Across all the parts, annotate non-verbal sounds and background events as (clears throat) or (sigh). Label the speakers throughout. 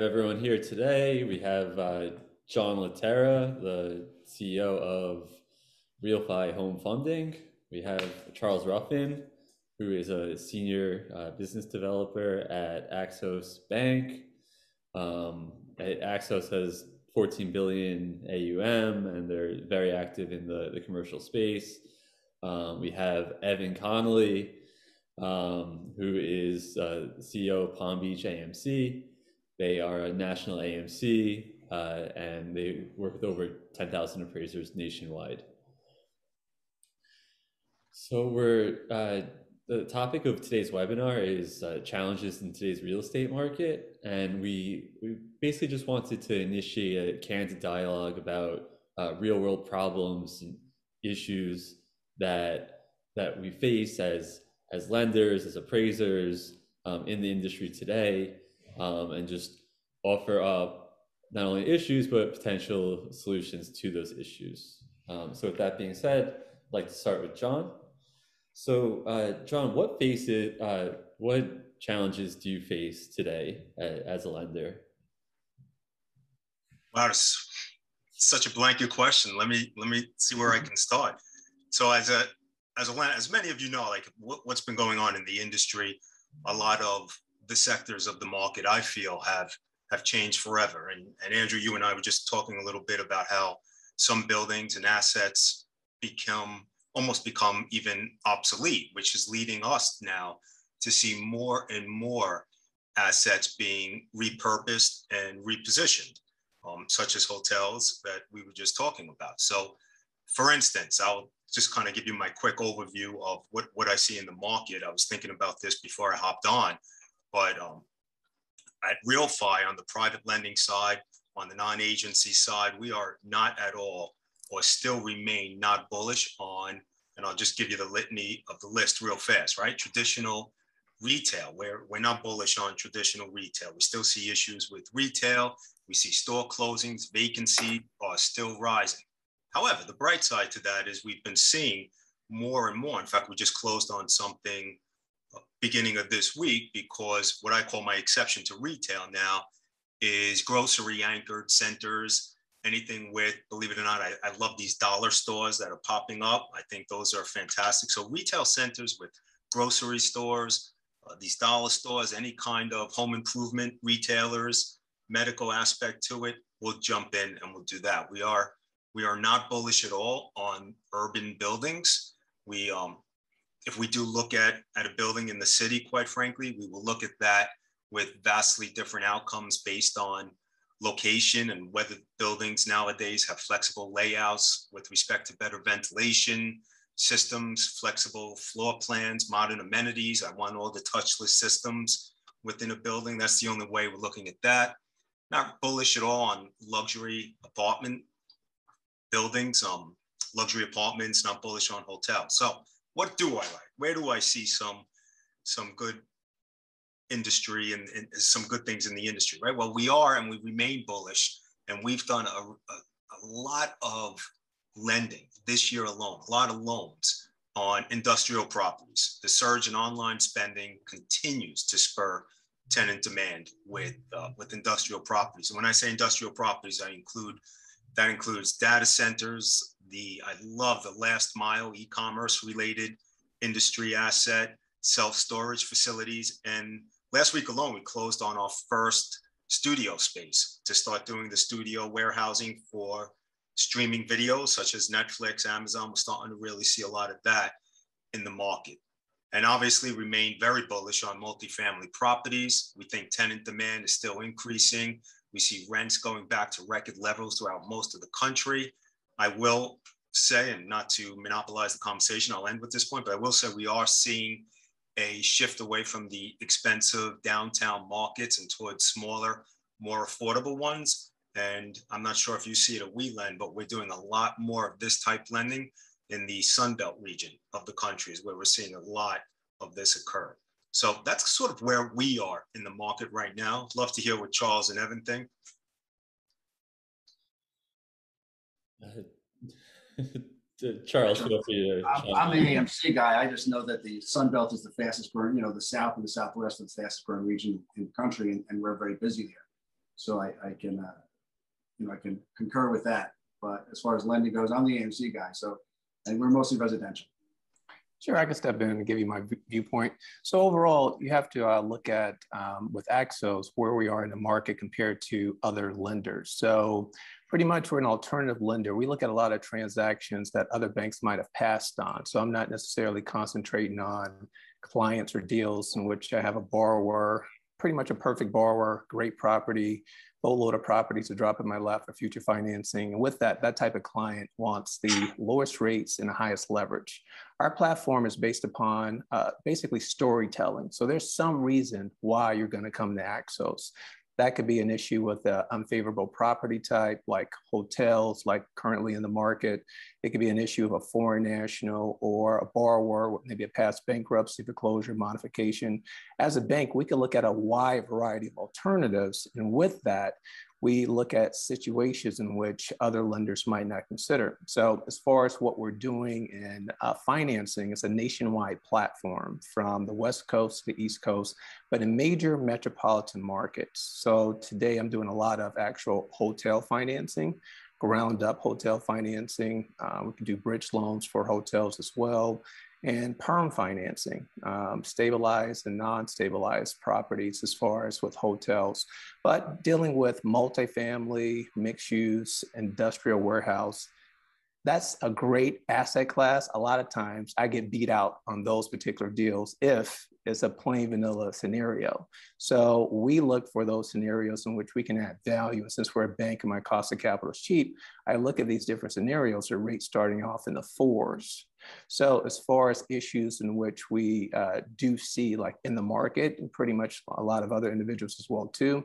Speaker 1: have everyone here today. We have uh, John Laterra, the CEO of RealFi Home Funding. We have Charles Ruffin, who is a senior uh, business developer at Axos Bank. Um, Axos has 14 billion AUM, and they're very active in the, the commercial space. Um, we have Evan Connolly, um, who is uh, CEO of Palm Beach AMC. They are a national AMC, uh, and they work with over 10,000 appraisers nationwide. So we're uh, the topic of today's webinar is uh, challenges in today's real estate market, and we, we basically just wanted to initiate a candid dialogue about uh, real world problems and issues that that we face as as lenders, as appraisers um, in the industry today, um, and just offer up not only issues but potential solutions to those issues. Um, so with that being said, I'd like to start with John. So, uh, John, what faces, uh, what challenges do you face today as a lender?
Speaker 2: Wow, it's such a blanket question. Let me let me see where I can start. So, as a as a as many of you know, like what, what's been going on in the industry, a lot of the sectors of the market I feel have have changed forever. And, and Andrew, you and I were just talking a little bit about how some buildings and assets become almost become even obsolete, which is leading us now to see more and more assets being repurposed and repositioned, um, such as hotels that we were just talking about. So, for instance, I'll just kind of give you my quick overview of what, what I see in the market. I was thinking about this before I hopped on, but um, at RealFi on the private lending side, on the non agency side, we are not at all or still remain not bullish on, and I'll just give you the litany of the list real fast, right? Traditional retail, where we're not bullish on traditional retail. We still see issues with retail. We see store closings, vacancy are still rising. However, the bright side to that is we've been seeing more and more. In fact, we just closed on something beginning of this week because what I call my exception to retail now is grocery anchored centers anything with, believe it or not, I, I love these dollar stores that are popping up. I think those are fantastic. So retail centers with grocery stores, uh, these dollar stores, any kind of home improvement retailers, medical aspect to it, we'll jump in and we'll do that. We are we are not bullish at all on urban buildings. We um, if we do look at at a building in the city, quite frankly, we will look at that with vastly different outcomes based on location and whether buildings nowadays have flexible layouts with respect to better ventilation systems, flexible floor plans, modern amenities. I want all the touchless systems within a building. That's the only way we're looking at that. Not bullish at all on luxury apartment buildings, um, luxury apartments, not bullish on hotels. So what do I like? Where do I see some, some good industry and, and, some good things in the industry, right? Well, we are and we remain bullish, and we've done a, a, a lot of lending this year alone, a lot of loans on industrial properties. The surge in online spending continues to spur tenant demand with uh, with industrial properties. And when I say industrial properties, I include that includes data centers. The I love the last mile e-commerce related industry asset, self storage facilities, and last week alone, we closed on our first studio space to start doing the studio warehousing for streaming videos such as Netflix, Amazon. We're starting to really see a lot of that in the market. And obviously remain very bullish on multifamily properties. We think tenant demand is still increasing. We see rents going back to record levels throughout most of the country. I will say, and not to monopolize the conversation, I'll end with this point, but I will say we are seeing a shift away from the expensive downtown markets and towards smaller, more affordable ones. And I'm not sure if you see it at WeLend, but we're doing a lot more of this type lending in the Sunbelt region of the countries where we're seeing a lot of this occur. So that's sort of where we are in the market right now. Love to hear what Charles and Evan think. (laughs)
Speaker 1: Charles, feel free
Speaker 3: to. I'm, I'm an AMC guy. I just know that the Sun Belt is the fastest growing, you know, the South and the Southwest is the fastest growing region in the country, and, and we're very busy there. So I, I can, uh, you know, I can concur with that. But as far as lending goes, I'm the AMC guy. So, and we're mostly residential.
Speaker 4: Sure, I can step in and give you my viewpoint. So overall, you have to uh, look at um, with Axos where we are in the market compared to other lenders. So pretty much we're an alternative lender. We look at a lot of transactions that other banks might have passed on. So I'm not necessarily concentrating on clients or deals in which I have a borrower, pretty much a perfect borrower, great property, boatload of properties to drop in my lap for future financing. And with that, that type of client wants the lowest rates and the highest leverage. Our platform is based upon uh, basically storytelling. So there's some reason why you're going to come to Axos. That could be an issue with an unfavorable property type, like hotels, like currently in the market. It could be an issue of a foreign national or a borrower, maybe a past bankruptcy, foreclosure, modification. As a bank, we can look at a wide variety of alternatives. And with that, we look at situations in which other lenders might not consider. So, as far as what we're doing in uh, financing, it's a nationwide platform from the West Coast to the East Coast, but in major metropolitan markets. So, today I'm doing a lot of actual hotel financing. Ground up hotel financing. Uh, we can do bridge loans for hotels as well and perm financing, um, stabilized and non-stabilized properties as far as with hotels, but dealing with multifamily, mixed use, industrial warehouse, that's a great asset class. A lot of times I get beat out on those particular deals if it's a plain vanilla scenario. So we look for those scenarios in which we can add value. And since we're a bank and my cost of capital is cheap, I look at these different scenarios at rates starting off in the fours. So as far as issues in which we uh, do see like in the market and pretty much a lot of other individuals as well too,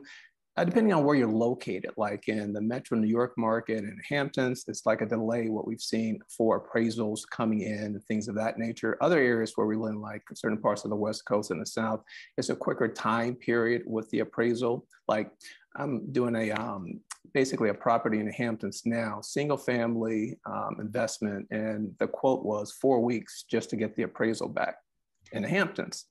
Speaker 4: uh, depending on where you're located, like in the Metro New York market and Hamptons, it's like a delay what we've seen for appraisals coming in and things of that nature. Other areas where we live, like certain parts of the West Coast and the South, it's a quicker time period with the appraisal. Like I'm doing a um, basically a property in the Hamptons now, single family um, investment, and the quote was four weeks just to get the appraisal back in the Hamptons.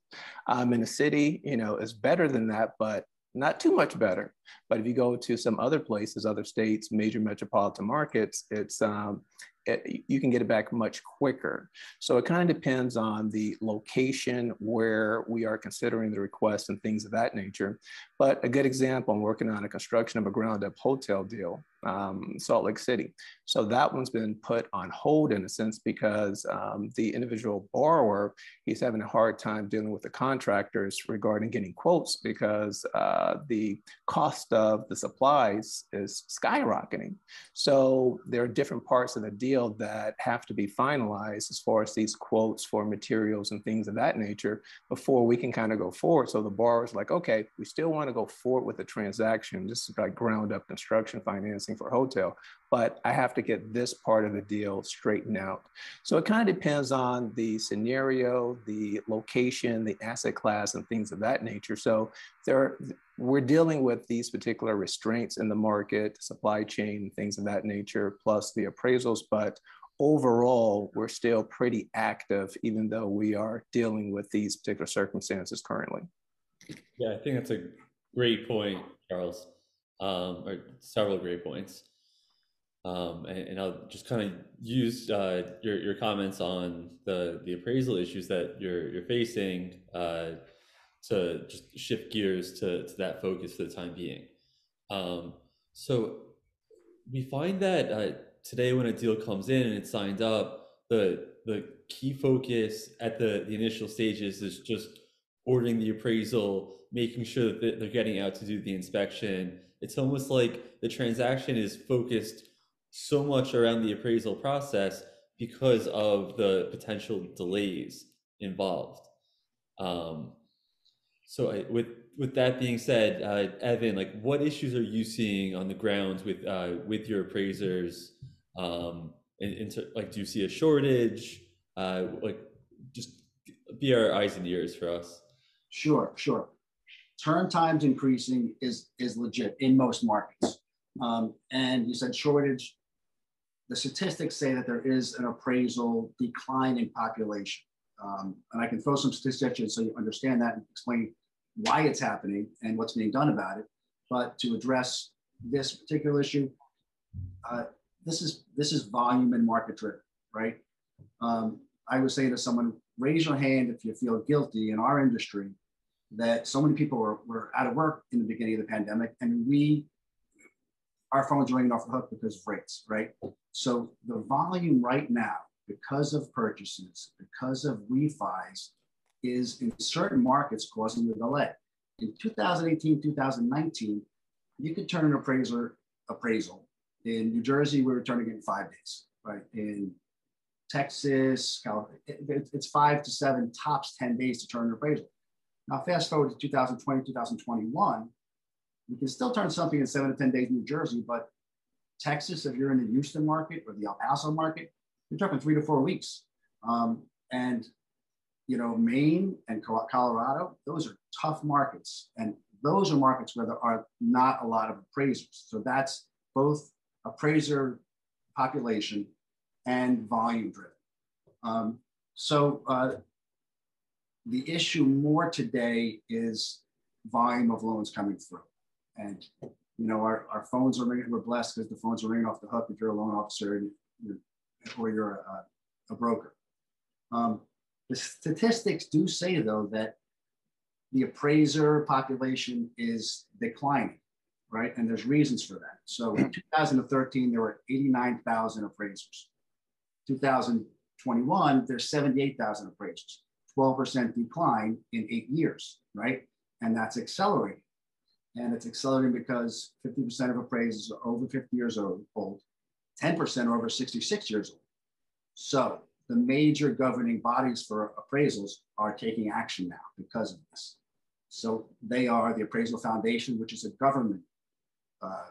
Speaker 4: Um, in the city, you know, is better than that, but not too much better. But if you go to some other places, other states, major metropolitan markets, it's um, it, you can get it back much quicker. So it kind of depends on the location where we are considering the request and things of that nature. But a good example, I'm working on a construction of a ground up hotel deal, um, Salt Lake City. So that one's been put on hold in a sense because um, the individual borrower, he's having a hard time dealing with the contractors regarding getting quotes because uh, the cost of the supplies is skyrocketing. So there are different parts of the deal that have to be finalized as far as these quotes for materials and things of that nature before we can kind of go forward. So the borrower's like, okay, we still want to go forward with the transaction. This is like ground up construction financing for hotel, but I have to get this part of the deal straightened out. So it kind of depends on the scenario, the location, the asset class, and things of that nature. So there, we're dealing with these particular restraints in the market, supply chain, things of that nature, plus the appraisals. But overall, we're still pretty active, even though we are dealing with these particular circumstances currently.
Speaker 1: Yeah, I think that's a great point, Charles, um, or several great points. Um, and, and, I'll just kind of use uh, your, your comments on the, the appraisal issues that you're, you're facing uh, to just shift gears to, to that focus for the time being. Um, so we find that uh, today when a deal comes in and it's signed up, the the key focus at the, the initial stages is just ordering the appraisal, making sure that they're getting out to do the inspection. It's almost like the transaction is focused so much around the appraisal process because of the potential delays involved. Um, so I, with with that being said, uh, Evan, like what issues are you seeing on the ground with uh, with your appraisers? Um, in like, do you see a shortage? Uh, like, just be our eyes and ears for us.
Speaker 3: Sure, sure. Turn times increasing is is legit in most markets. Um, and you said shortage. The statistics say that there is an appraisal decline in population. Um, and I can throw some statistics so you understand that and explain why it's happening and what's being done about it. But to address this particular issue, uh, this is this is volume and market driven, right? Um, I would say to someone, raise your hand if you feel guilty in our industry that so many people were, were out of work in the beginning of the pandemic and we our phones ringing off the hook because of rates, right? So the volume right now, because of purchases, because of refis, is in certain markets causing the delay. In 2018, 2019, you could turn an appraiser appraisal. In New Jersey, we were turning it in five days, right? In Texas, California, it, it's five to seven, tops 10 days to turn an appraisal. Now, fast forward to 2020, 2021, we can still turn something in seven to 10 days in New Jersey, but Texas, if you're in the Houston market or the El Paso market, you're talking three to four weeks. Um, and, you know, Maine and Colorado, those are tough markets. And those are markets where there are not a lot of appraisers. So that's both appraiser population and volume driven. Um, so uh, the issue more today is volume of loans coming through. And you know, our, our phones are ringing. We're blessed because the phones are ringing off the hook if you're a loan officer you're, or you're a, a broker. Um, the statistics do say though that the appraiser population is declining, right? And there's reasons for that. So in 2013, there were 89,000 appraisers. 2021, there's 78,000 appraisers, 12% decline in eight years, right? And that's accelerating. And it's accelerating because 50% of appraisers are over 50 years old, 10% are over 66 years old. So the major governing bodies for appraisals are taking action now because of this. So they are the Appraisal Foundation, which is a government, uh,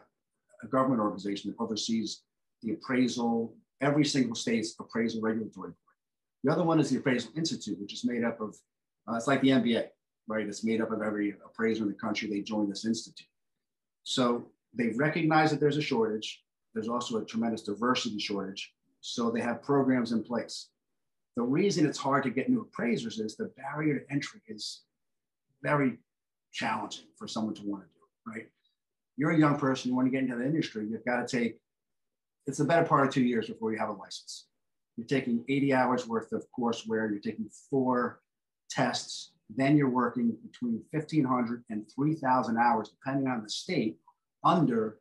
Speaker 3: a government organization that oversees the appraisal, every single state's appraisal regulatory board. The other one is the Appraisal Institute, which is made up of, uh, it's like the MBA right? It's made up of every appraiser in the country. They join this institute. So they recognize that there's a shortage. There's also a tremendous diversity shortage. So they have programs in place. The reason it's hard to get new appraisers is the barrier to entry is very challenging for someone to want to do, right? You're a young person, you want to get into the industry, you've got to take, it's the better part of two years before you have a license. You're taking 80 hours worth of courseware, you're taking four tests, then you're working between 1,500 and 3,000 hours, depending on the state, under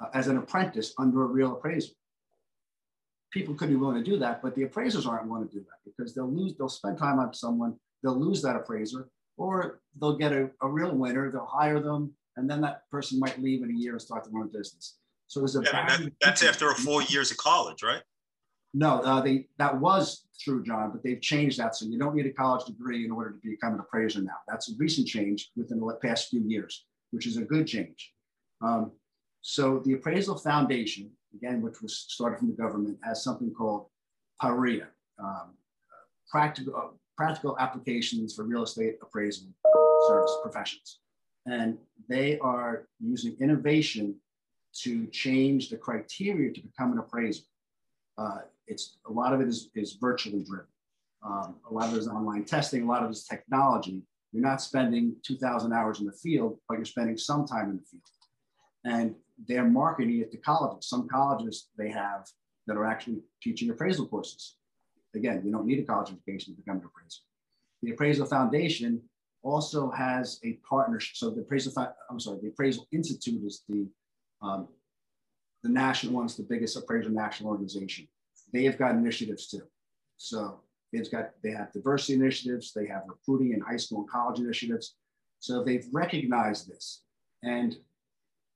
Speaker 3: uh, as an apprentice under a real appraiser. People could be willing to do that, but the appraisers aren't willing to do that because they'll lose, they'll spend time on someone, they'll lose that appraiser, or they'll get a, a real winner, they'll hire them, and then that person might leave in a year and start their own business. So there's a
Speaker 2: yeah, that, that's after four years of college, right?
Speaker 3: No, uh, they that was true, John, but they've changed that. So you don't need a college degree in order to become an appraiser now. That's a recent change within the past few years, which is a good change. Um, so the Appraisal Foundation, again, which was started from the government, has something called PAREA, um, practical, uh, practical applications for real estate appraisal service professions. And they are using innovation to change the criteria to become an appraiser. Uh, it's a lot of it is, is virtually driven. Um, a lot of it is online testing, a lot of it is technology. You're not spending 2,000 hours in the field, but you're spending some time in the field. And they're marketing it to colleges. Some colleges they have that are actually teaching appraisal courses. Again, you don't need a college education to become an appraiser. The Appraisal Foundation also has a partnership. So the Appraisal, I'm sorry, the Appraisal Institute is the um, the national one's the biggest appraisal national organization they have got initiatives too. So they've got they have diversity initiatives, they have recruiting in high school and college initiatives. So they've recognized this, and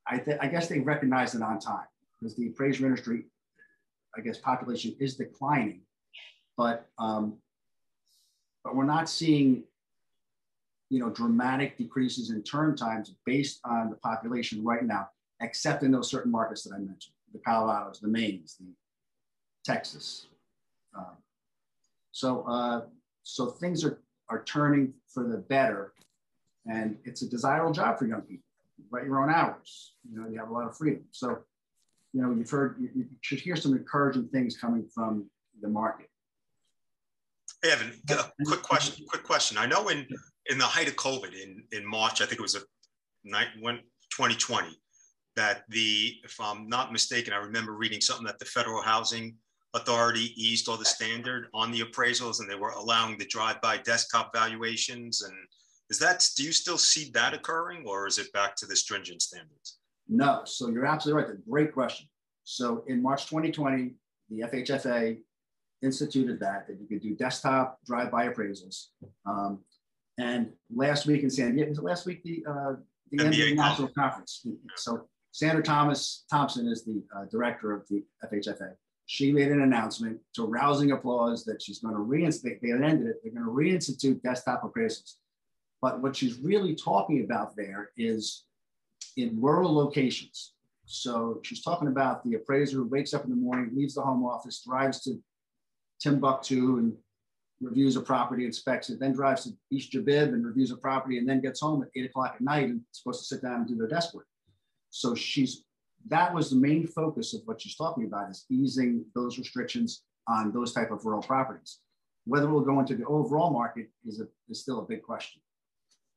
Speaker 3: I, th- I guess they recognized it on time because the appraiser industry, I guess, population is declining, but um, but we're not seeing you know dramatic decreases in turn times based on the population right now, except in those certain markets that I mentioned, the Colorados, the Maines, the Texas. Um, so, uh, so things are, are turning for the better and it's a desirable job for young people. You write your own hours, you know, you have a lot of freedom. So, you know, you've heard, you, you should hear some encouraging things coming from the market.
Speaker 2: Hey, Evan, quick question, quick question. I know in, in the height of COVID in, in March, I think it was a night when 2020 that the, if I'm not mistaken, I remember reading something that the Federal Housing Authority eased all the standard on the appraisals and they were allowing the drive-by desktop valuations. And is that, do you still see that occurring or is it back to the stringent standards?
Speaker 3: No, so you're absolutely right. Great question. So in March 2020, the FHFA instituted that, that you could do desktop drive-by appraisals. Um, and last week in San Diego, last week the, uh, the MBA National Conference. So Sandra Thomas Thompson is the uh, director of the FHFA. She made an announcement to rousing applause that she's going to reinstate, they ended it, they're going to reinstitute desktop appraisals. But what she's really talking about there is in rural locations. So she's talking about the appraiser who wakes up in the morning, leaves the home office, drives to Timbuktu and reviews a property, inspects it, then drives to East Jabib and reviews a property, and then gets home at eight o'clock at night and supposed to sit down and do their desk work. So she's that was the main focus of what she's talking about is easing those restrictions on those type of rural properties. Whether we'll go into the overall market is, a, is still a big question.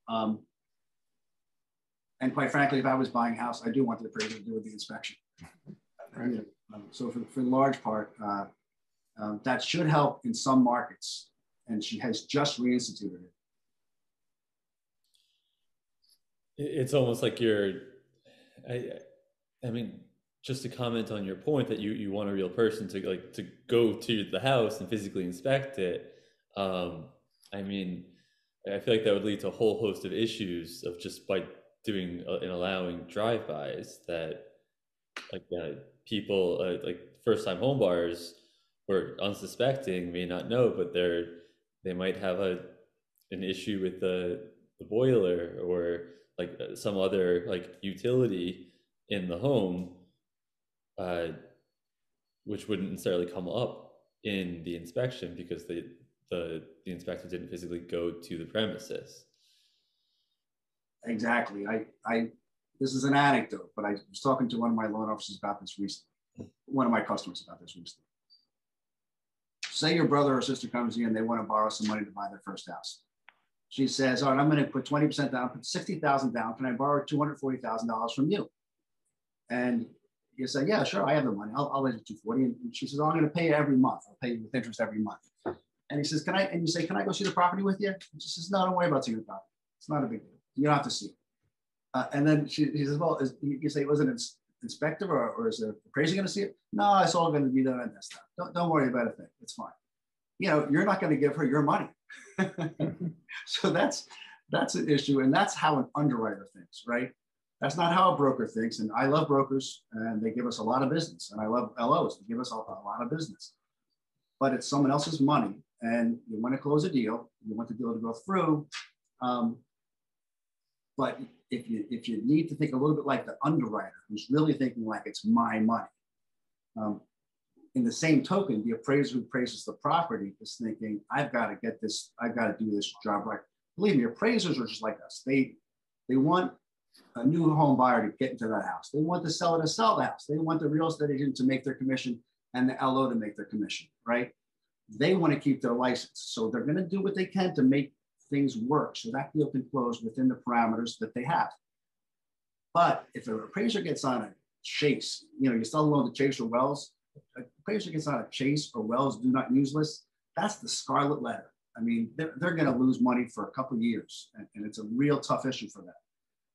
Speaker 3: Um, and quite frankly, if I was buying a house, I do want the appraiser to do the inspection. Right. Um, so for, for large part, uh, um, that should help in some markets, and she has just reinstituted it.
Speaker 1: It's almost like you're, I, I mean, just to comment on your point that you you want a real person to like to go to the house and physically inspect it. Um, I mean, I feel like that would lead to a whole host of issues of just by doing uh, and allowing drive-bys that like uh, people uh, like first-time home buyers or unsuspecting may not know, but they're they might have a an issue with the the boiler or like uh, some other like utility in the home, uh, which wouldn't necessarily come up in the inspection because the the the inspector didn't physically go to the premises.
Speaker 3: Exactly. I I this is an anecdote, but I was talking to one of my loan officers about this recently. One of my customers about this recently say your brother or sister comes in they want to borrow some money to buy their first house. She says, all right, I'm going to put 20% down, put 60,000 down. Can I borrow $240,000 from you? And you say, yeah, sure, I have the money. I'll, I'll lend you 240. And she says, oh, I'm going to pay you every month. I'll pay you with interest every month. And he says, can I, and you say, can I go see the property with you? And she says, no, don't worry about seeing the property. It's not a big deal. You don't have to see it. Uh, and then she, he says, well, is, you say, it was it inspector or, or is the appraiser going to see it? No, it's all going to be done on desktop. Don't, don't worry about a thing. It's fine. You know, you're not going to give her your money. (laughs) so that's that's an issue, and that's how an underwriter thinks, right? That's not how a broker thinks. And I love brokers, and they give us a lot of business, and I love LOs. They give us a, a lot of business, but it's someone else's money, and you want to close a deal, you want the deal to go through. Um, but if you if you need to think a little bit like the underwriter who's really thinking like it's my money um, in the same token the appraiser who appraises the property is thinking i've got to get this i've got to do this job right. Believe me appraisers are just like us. They they want a new home buyer to get into that house. They want the seller to sell the house. They want the real estate agent to make their commission and the lo to make their commission right? They want to keep their license so they're going to do what they can to make things work so that deal can close within the parameters that they have. But if an appraiser gets on a chase, you know, you sell a loan to Chase or Wells, appraiser gets on a Chase or Wells do not use list, that's the scarlet letter. I mean, they're, they're going to lose money for a couple years, and, and, it's a real tough issue for them.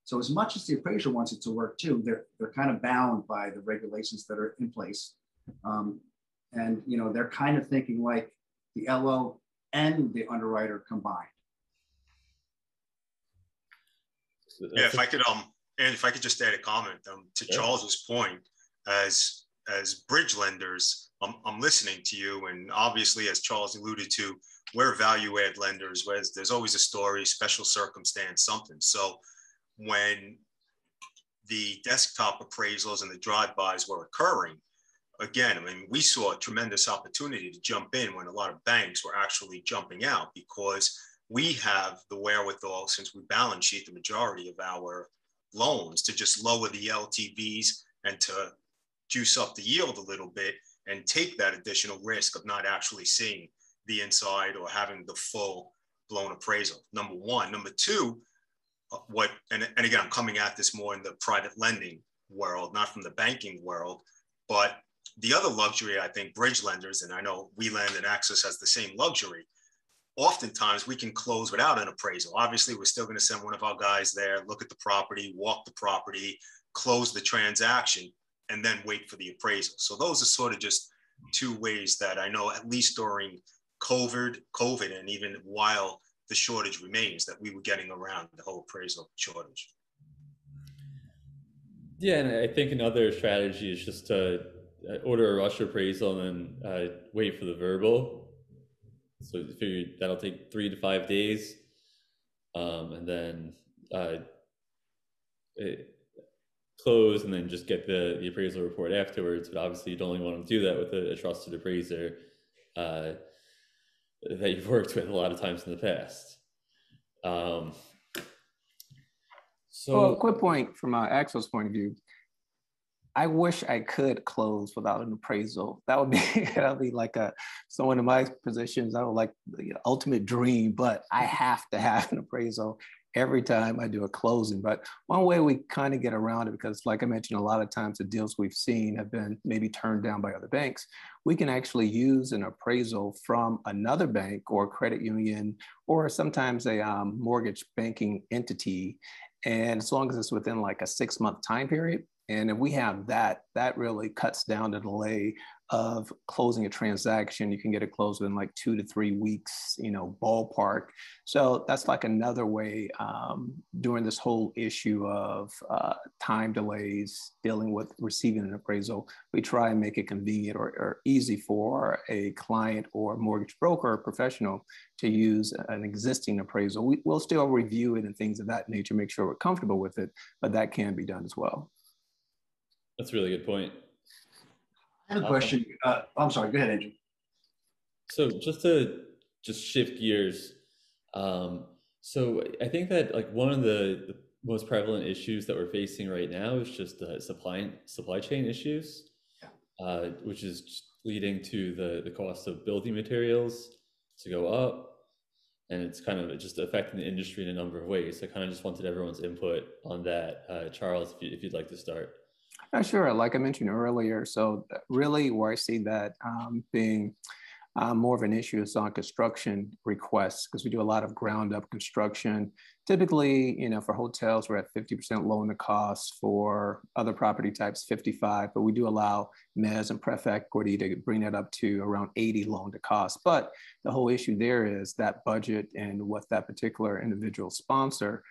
Speaker 3: So as much as the appraiser wants it to work too, they're, they're kind of bound by the regulations that are in place. Um, and, you know, they're kind of thinking like the LO and the underwriter combined.
Speaker 2: yeah, if I could, um, and if I could just add a comment um, to yeah. Charles's point, as as bridge lenders, I'm, I'm listening to you, and obviously, as Charles alluded to, we're value add lenders. Where there's always a story, special circumstance, something. So when the desktop appraisals and the drive-bys were occurring, again, I mean, we saw a tremendous opportunity to jump in when a lot of banks were actually jumping out because we have the wherewithal, since we balance sheet the majority of our loans, to just lower the LTVs and to juice up the yield a little bit and take that additional risk of not actually seeing the inside or having the full blown appraisal. Number one. Number two, uh, what, and, and again, I'm coming at this more in the private lending world, not from the banking world, but the other luxury, I think, bridge lenders, and I know WeLend and Axos has the same luxury. Oftentimes, we can close without an appraisal. Obviously, we're still going to send one of our guys there, look at the property, walk the property, close the transaction, and then wait for the appraisal. So those are sort of just two ways that I know, at least during COVID, COVID, and even while the shortage remains, that we were getting around the whole appraisal shortage.
Speaker 1: Yeah, and I think another strategy is just to uh, order a rush appraisal and then uh, wait for the verbal. So figure that'll take three to five days, um, and then uh, it, close and then just get the, the appraisal report afterwards. But obviously, you don't only want to do that with a, a trusted appraiser uh, that you've worked with a lot of times in the past. Um,
Speaker 4: so, well, quick point from uh, Axos' point of view. I wish I could close without an appraisal. That would be (laughs) that would be like a someone in my positions. I would like the ultimate dream, but I have to have an appraisal every time I do a closing. But one way we kind of get around it, because like I mentioned, a lot of times the deals we've seen have been maybe turned down by other banks. We can actually use an appraisal from another bank or credit union, or sometimes a um, mortgage banking entity. And as long as it's within like a six month time period, and if we have that, that really cuts down the delay of closing a transaction. You can get it closed within like two to three weeks, you know, ballpark. So that's like another way um, during this whole issue of uh, time delays, dealing with receiving an appraisal. We try and make it convenient or, or easy for a client or mortgage broker or professional to use an existing appraisal. We, will still review it and things of that nature, make sure we're comfortable with it, but that can be done as well.
Speaker 1: That's a really good point.
Speaker 3: I have a question. Uh, I'm sorry. Go ahead, Andrew.
Speaker 1: So just to just shift gears, um, so I think that like one of the, the, most prevalent issues that we're facing right now is just the supply supply chain issues, yeah. uh, which is leading to the the cost of building materials to go up, and it's kind of just affecting the industry in a number of ways. So I kind of just wanted everyone's input on that. Uh, Charles, if, you, if you'd like to start.
Speaker 4: Uh, sure. Like I mentioned earlier, so uh, really where I see that um, being uh, more of an issue is on construction requests because we do a lot of ground up construction. Typically, you know, for hotels, we're at 50% loan to cost. For other property types, 55, but we do allow mezz and pref equity to bring that up to around 80 loan to cost. But the whole issue there is that budget and what that particular individual sponsor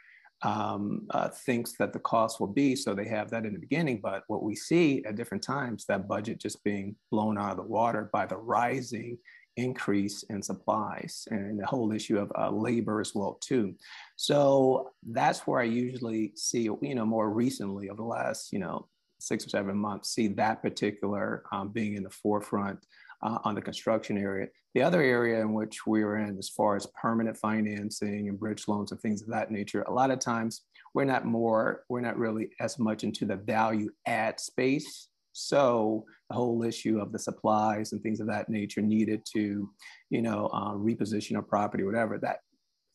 Speaker 4: um, uh, thinks that the cost will be. So they have that in the beginning. But what we see at different times, that budget just being blown out of the water by the rising increase in supplies and the whole issue of uh, labor as well too. So that's where I usually see, you know, more recently over the last, you know, six or seven months, see that particular um, being in the forefront uh, on the construction area. The other area in which we are in, as far as permanent financing and bridge loans and things of that nature, a lot of times we're not more, we're not really as much into the value add space. So the whole issue of the supplies and things of that nature needed to, you know, uh, reposition a property, whatever, that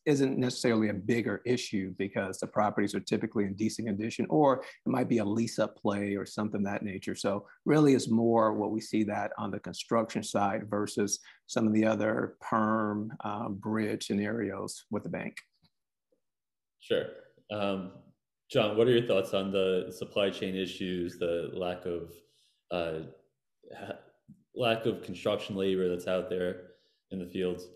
Speaker 4: isn't necessarily a bigger issue because the properties are typically in decent condition, or it might be a lease up play or something that nature. So really is more what we see that on the construction side versus some of the other perm um, bridge scenarios with the bank.
Speaker 1: Sure. Um, John, what are your thoughts on the supply chain issues, the lack of uh, lack of construction labor that's out there in the fields?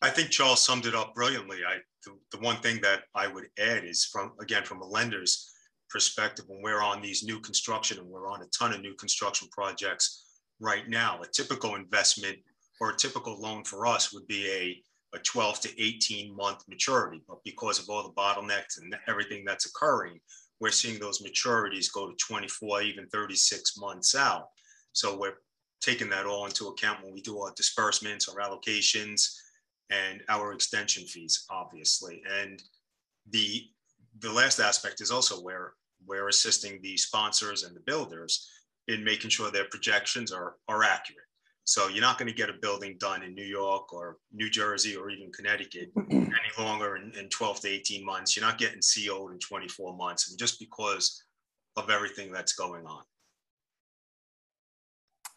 Speaker 2: I think Charles summed it up brilliantly. I the, the, one thing that I would add is from again from a lender's perspective, when we're on these new construction and we're on a ton of new construction projects right now, a typical investment or a typical loan for us would be a, a 12 to 18 month maturity. But because of all the bottlenecks and everything that's occurring, we're seeing those maturities go to 24, even 36 months out. So we're taking that all into account when we do our disbursements or allocations and our extension fees, obviously. And the the last aspect is also where we're assisting the sponsors and the builders in making sure their projections are, are accurate. So you're not going to get a building done in New York or New Jersey or even Connecticut (clears throat) any longer in, in 12 to 18 months. You're not getting CO'd in 24 months, and just because of everything that's going on.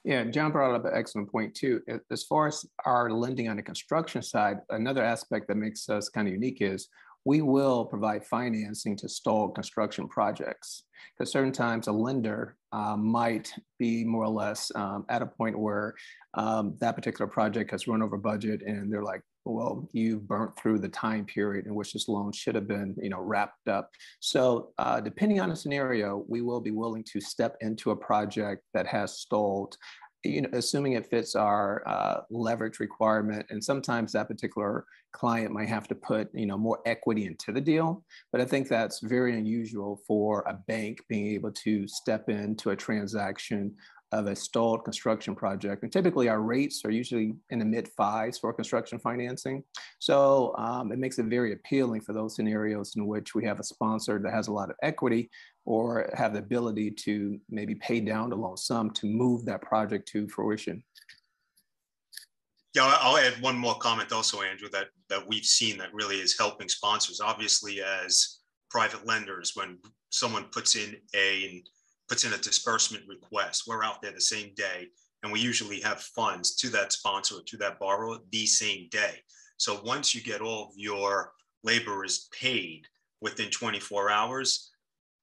Speaker 4: Yeah, John brought up an excellent point too. As far as our lending on the construction side, another aspect that makes us kind of unique is we will provide financing to stalled construction projects. Because certain times a lender uh, might be more or less um, at a point where um, that particular project has run over budget and they're like, well, you burnt through the time period in which this loan should have been, you know, wrapped up. So uh, depending on the scenario, we will be willing to step into a project that has stalled you know, assuming it fits our uh, leverage requirement, and sometimes that particular client might have to put, you know, more equity into the deal. But I think that's very unusual for a bank being able to step into a transaction of a stalled construction project. And typically our rates are usually in the mid fives for construction financing. So um, it makes it very appealing for those scenarios in which we have a sponsor that has a lot of equity or have the ability to maybe pay down the loan sum to move that project to fruition.
Speaker 2: Yeah, I'll add one more comment also, Andrew, that, that we've seen that really is helping sponsors. Obviously, as private lenders, when someone puts in a puts in a disbursement request. We're out there the same day, and we usually have funds to that sponsor or to that borrower the same day. So once you get all of your laborers paid within 24 hours,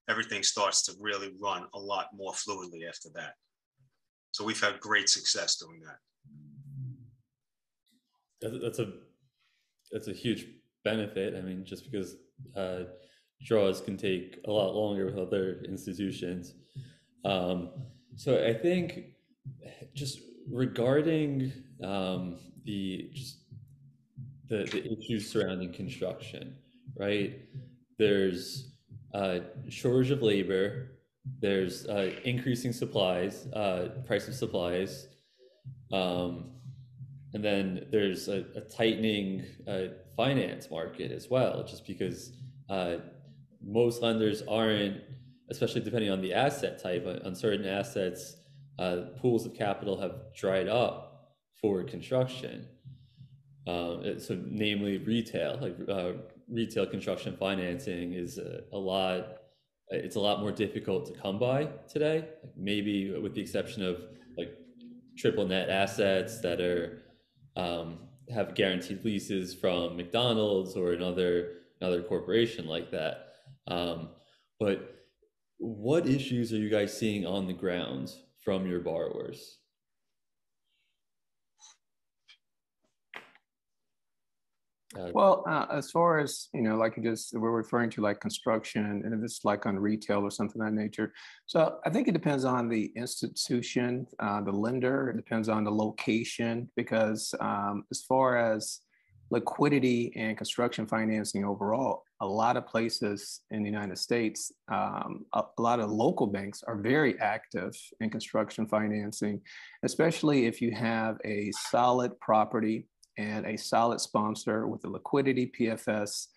Speaker 2: everything starts to really run a lot more fluidly after that. So we've had great success doing
Speaker 1: that. That's a that's a huge benefit. I mean, just because uh, draws can take a lot longer with other institutions. Um, so I think just regarding um, the just the, the issues surrounding construction, right? There's a shortage of labor. There's uh, increasing supplies, uh, price of supplies, um, and then there's a, a tightening uh, finance market as well, just because uh, most lenders aren't especially depending on the asset type. On certain assets, uh, pools of capital have dried up for construction. Um, so, namely retail, like uh, retail construction financing is a, a, lot. It's a lot more difficult to come by today. Maybe with the exception of like triple net assets that are um, have guaranteed leases from McDonald's or another another corporation like that. Um, but what issues are you guys seeing on the ground from your borrowers?
Speaker 4: Uh, well, uh, as far as you know, like you just we're referring to like construction, and if it's like on retail or something of that nature. So I think it depends on the institution, uh, the lender. It depends on the location, because um, as far as liquidity and construction financing overall, a lot of places in the United States, um, a, a, lot of local banks are very active in construction financing, especially if you have a solid property and a solid sponsor with the liquidity PFS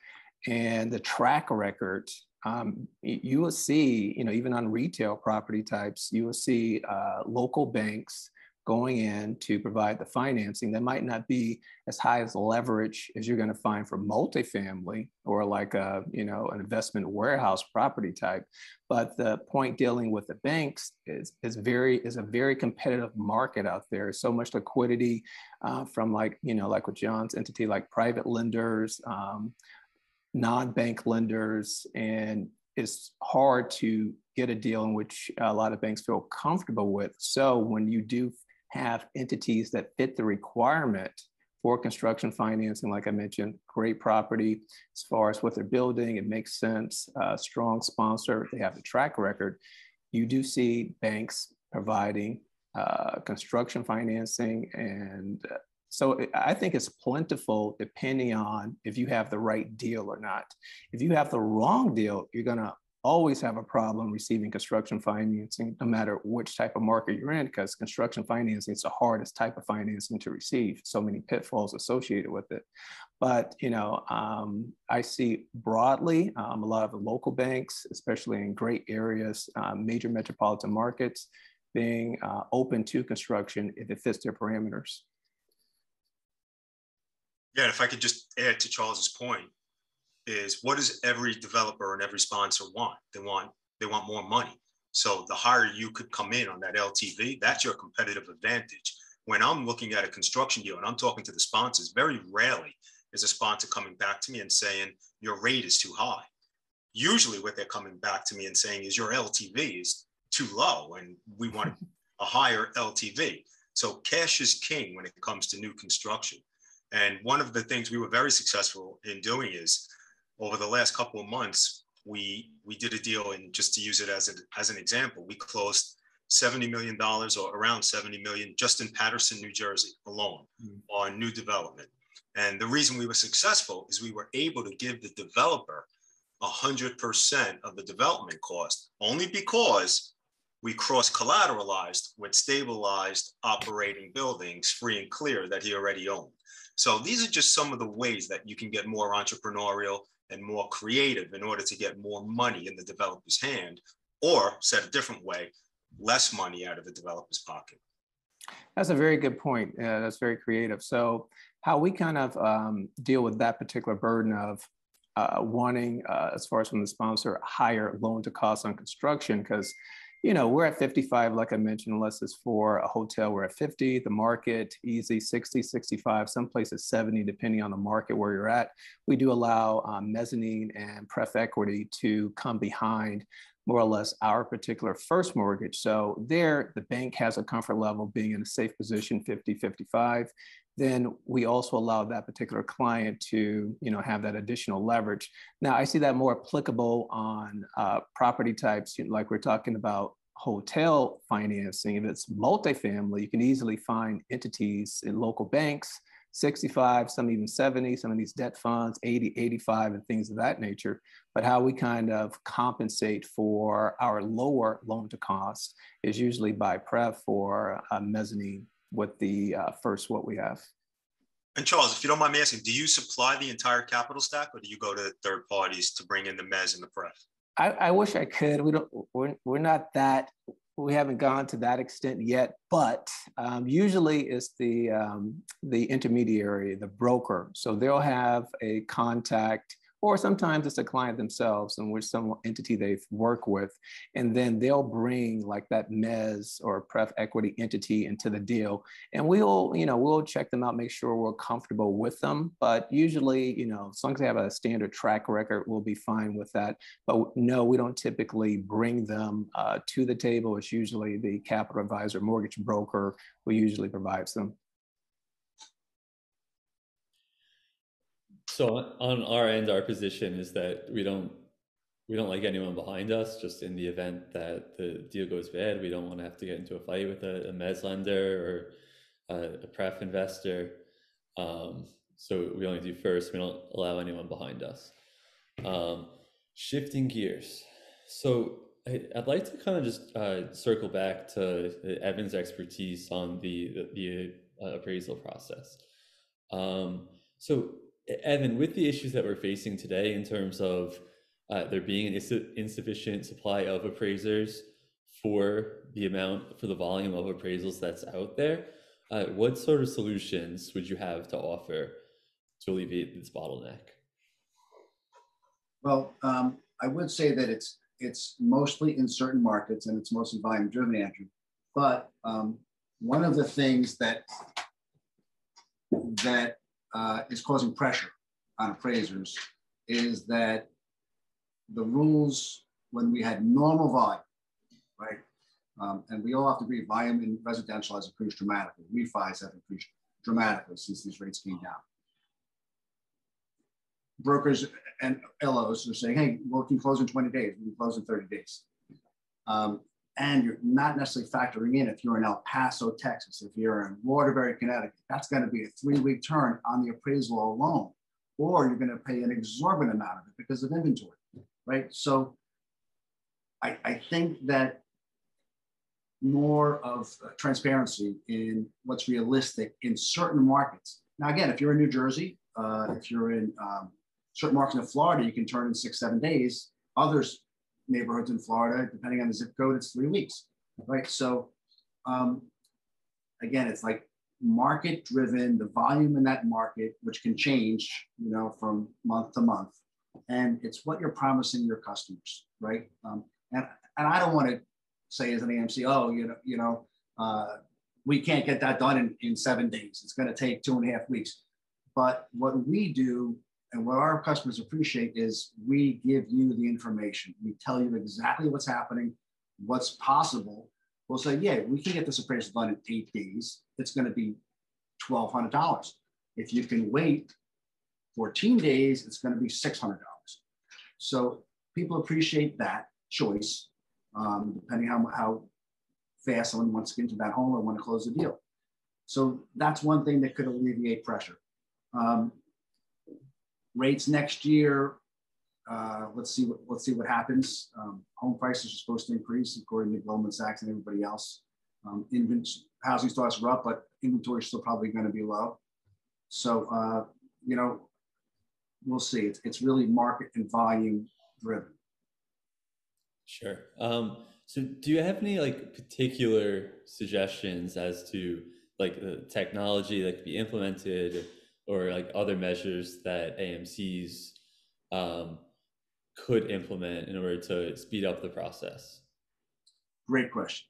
Speaker 4: and the track record. Um, you will see, you know, even on retail property types, you will see uh, local banks going in to provide the financing that might not be as high as leverage as you're going to find for multifamily or like a you know an investment warehouse property type but the point dealing with the banks is is very is a very competitive market out there so much liquidity uh, from like you know like with john's entity like private lenders um, non-bank lenders and it's hard to get a deal in which a lot of banks feel comfortable with. So when you do have entities that fit the requirement for construction financing, like I mentioned, great property as far as what they're building, it makes sense, uh, strong sponsor, they have a track record. You do see banks providing uh, construction financing. And uh, so I think it's plentiful depending on if you have the right deal or not. If you have the wrong deal, you're going to always have a problem receiving construction financing, no matter which type of market you're in, because construction financing is the hardest type of financing to receive. So many pitfalls associated with it. But you know, um, I see broadly um, a lot of the local banks, especially in great areas, um, major metropolitan markets, being uh, open to construction if it fits their parameters.
Speaker 2: Yeah, if I could just add to Charles's point, is what does every developer and every sponsor want? They want they want more money. So the higher you could come in on that LTV, that's your competitive advantage. When I'm looking at a construction deal and I'm talking to the sponsors, very rarely is a sponsor coming back to me and saying your rate is too high. Usually, what they're coming back to me and saying is your LTV is too low, and we want (laughs) a higher LTV. So cash is king when it comes to new construction. And one of the things we were very successful in doing is over the last couple of months, we we did a deal, and just to use it as, a, as an example, we closed $70 million or around 70 million just in Paterson, New Jersey alone mm. on new development. And the reason we were successful is we were able to give the developer 100% of the development cost only because we cross collateralized with stabilized operating buildings free and clear that he already owned. So these are just some of the ways that you can get more entrepreneurial and more creative in order to get more money in the developer's hand, or said a different way, less money out of the developer's pocket.
Speaker 4: That's a very good point. Uh, that's very creative. So, how we kind of um, deal with that particular burden of uh, wanting, uh, as far as from the sponsor, higher loan to cost on construction, because you know, we're at 55, like I mentioned, unless it's for a hotel, we're at 50, the market easy 60, 65, some places 70, depending on the market where you're at. We do allow um, mezzanine and pref equity to come behind more or less our particular first mortgage. So there, the bank has a comfort level being in a safe position, 50, 55 then we also allow that particular client to you know have that additional leverage. Now i see that more applicable on uh, property types you know, like we're talking about hotel financing. If it's multifamily you can easily find entities in local banks 65 some even 70 some of these debt funds 80 85 and things of that nature. But how we kind of compensate for our lower loan to cost is usually by pref or uh, mezzanine with the uh, first what we have.
Speaker 2: And Charles, if you don't mind me asking, do you supply the entire capital stack, or do you go to third parties to bring in the mez and the pref?
Speaker 4: I, I wish I could. We don't. We're, we're not that. We haven't gone to that extent yet. But um, usually, it's the um, the intermediary, the broker. So they'll have a contact or sometimes it's a client themselves and which some entity they've worked with and then they'll bring like that mez or pref equity entity into the deal. And we'll you know we'll check them out make sure we're comfortable with them. But usually you know as long as they have a standard track record we'll be fine with that. But no we don't typically bring them uh, to the table. It's usually the capital advisor mortgage broker who usually provides them
Speaker 1: So on our end, our position is that we don't we don't like anyone behind us. Just in the event that the deal goes bad, we don't want to have to get into a fight with a, a mez lender or a, a pref investor. Um, so we only do first. We don't allow anyone behind us. Um, shifting gears. So I, would like to kind of just uh, circle back to Evan's expertise on the the, the uh, appraisal process. Um, so Evan, with the issues that we're facing today in terms of uh, there being an ins- insufficient supply of appraisers for the amount, for the volume of appraisals that's out there, uh, what sort of solutions would you have to offer to alleviate this bottleneck?
Speaker 3: Well, um, I would say that it's it's mostly in certain markets and it's mostly volume driven, Andrew. But um, one of the things that that uh, is causing pressure on appraisers is that the rules when we had normal volume, right? Um, and we all have to agree volume in residential has increased dramatically. Refis have increased dramatically since these rates came down. Brokers and LOs are saying, hey, we can close in 20 days, we can close in 30 days. Um, and you're not necessarily factoring in if you're in El Paso, Texas, if you're in Waterbury, Connecticut, that's going to be a three week turn on the appraisal alone, or you're going to pay an exorbitant amount of it because of inventory, right? So I, I think that more of transparency in what's realistic in certain markets. Now, again, if you're in New Jersey, uh, if you're in um, certain markets in Florida, you can turn in six, seven days. Others neighborhoods in Florida, depending on the zip code, it's three weeks, right? So um, again, it's like market driven, the volume in that market, which can change, you know, from month to month. And it's what you're promising your customers, right? Um, and, and I don't want to say as an AMC, oh, you know, you know, uh, we can't get that done in, in seven days. It's going to take two and a half weeks. But what we do and what our customers appreciate is we give you the information. We tell you exactly what's happening, what's possible. We'll say, yeah, we can get this appraisal done in eight days. It's going to be $1,200. If you can wait 14 days, it's going to be $600. So people appreciate that choice, um, depending how, how fast someone wants to get into that home or want to close the deal. So that's one thing that could alleviate pressure. Um, rates next year, uh, let's see what let's see what happens. Um, home prices are supposed to increase according to Goldman Sachs and everybody else. Um, housing starts are up, but inventory is still probably going to be low. So uh, you know, we'll see. It's it's really market and volume driven.
Speaker 1: Sure. Um, so, do you have any like particular suggestions as to like the technology that could be implemented? Or like other measures that AMCs um, could implement in order to speed up the process?
Speaker 3: Great question.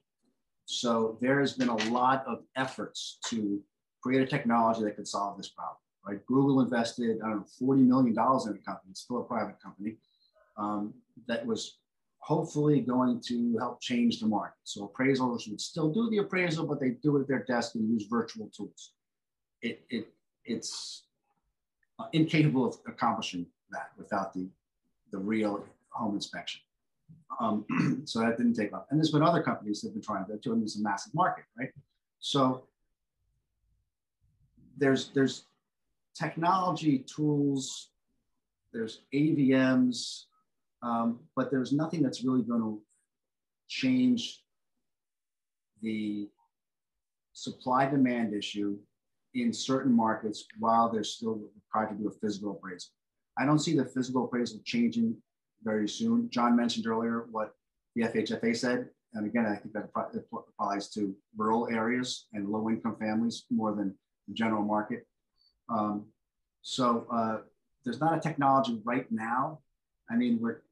Speaker 3: So there has been a lot of efforts to create a technology that could solve this problem. Right? Google invested, I don't know, $40 million in a company, still a private company, um, that was hopefully going to help change the market. So appraisals would still do the appraisal, but they do it at their desk and use virtual tools. It, it it's uh, incapable of accomplishing that without the, the real home inspection. Um, (clears throat) so that didn't take off. And there's been other companies that have been trying to do it. It's a massive market, right? So there's there's technology tools, there's AVMs, um, but there's nothing that's really going to change the supply demand issue in certain markets while they're still required to do a physical appraisal. I don't see the physical appraisal changing very soon. John mentioned earlier what the FHFA said. And again, I think that applies to rural areas and low income families more than the general market. Um, so uh, there's not a technology right now. I mean, we're,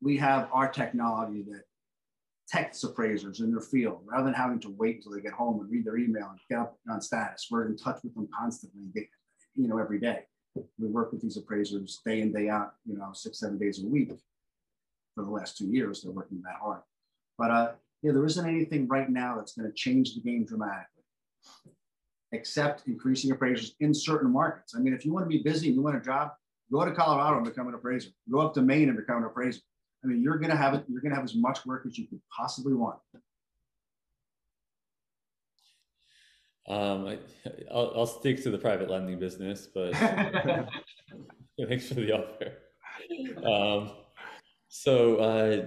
Speaker 3: we have our technology that text appraisers in their field rather than having to wait until they get home and read their email and get up on status. We're in touch with them constantly, you know, every day. We work with these appraisers day in, day out, you know, six, seven days a week for the last two years. They're working that hard. But uh, yeah, there isn't anything right now that's going to change the game dramatically, except increasing appraisers in certain markets. I mean, if you want to be busy and you want a job, go to Colorado and become an appraiser. Go up to Maine and become an appraiser. I mean, you're going to have it. You're to have as much work as you could possibly want.
Speaker 1: Um, I, will I'll stick to the private lending business, but (laughs) thanks for the offer. Um, so uh,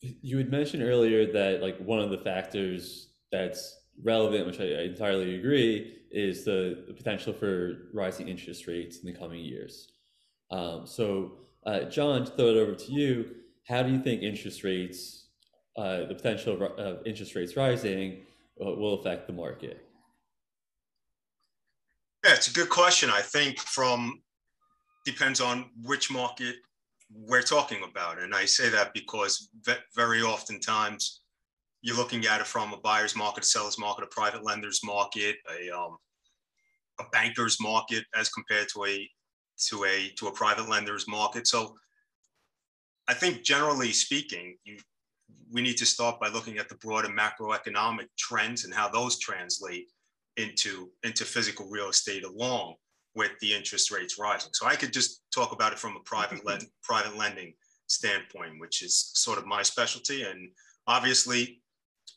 Speaker 1: you had mentioned earlier that like one of the factors that's relevant, which I, I entirely agree, is the, the, potential for rising interest rates in the coming years. Um, so, uh, John, to throw it over to you, how do you think interest rates, uh, the potential of, interest rates rising, uh, will affect the market?
Speaker 2: Yeah, it's a good question. I think from depends on which market we're talking about, and I say that because very oftentimes you're looking at it from a buyer's market, a seller's market, a private lender's market, a um, a banker's market as compared to a to a to a private lender's market. So I think generally speaking, you, we need to start by looking at the broader macroeconomic trends and how those translate into, into physical real estate along with the interest rates rising. So I could just talk about it from a private, lend, (laughs) private lending standpoint, which is sort of my specialty. And obviously,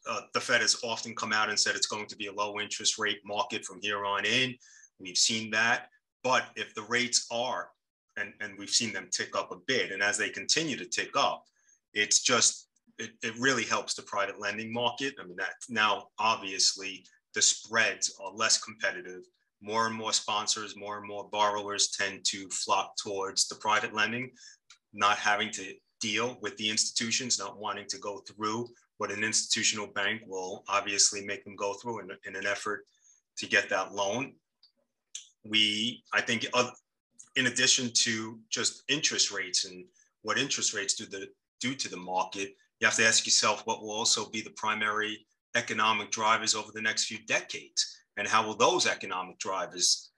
Speaker 2: uh, the Fed has often come out and said it's going to be a low interest rate market from here on in. We've seen that. But if the rates are and, and we've seen them tick up a bit. And as they continue to tick up, it's just, it, it really helps the private lending market. I mean, that now obviously the spreads are less competitive. More and more sponsors, more and more borrowers tend to flock towards the private lending, not having to deal with the institutions, not wanting to go through what an institutional bank will obviously make them go through in, in an effort to get that loan. We, I think, uh, in addition to just interest rates and what interest rates do the do to the market, you have to ask yourself what will also be the primary economic drivers over the next few decades, and how will those economic drivers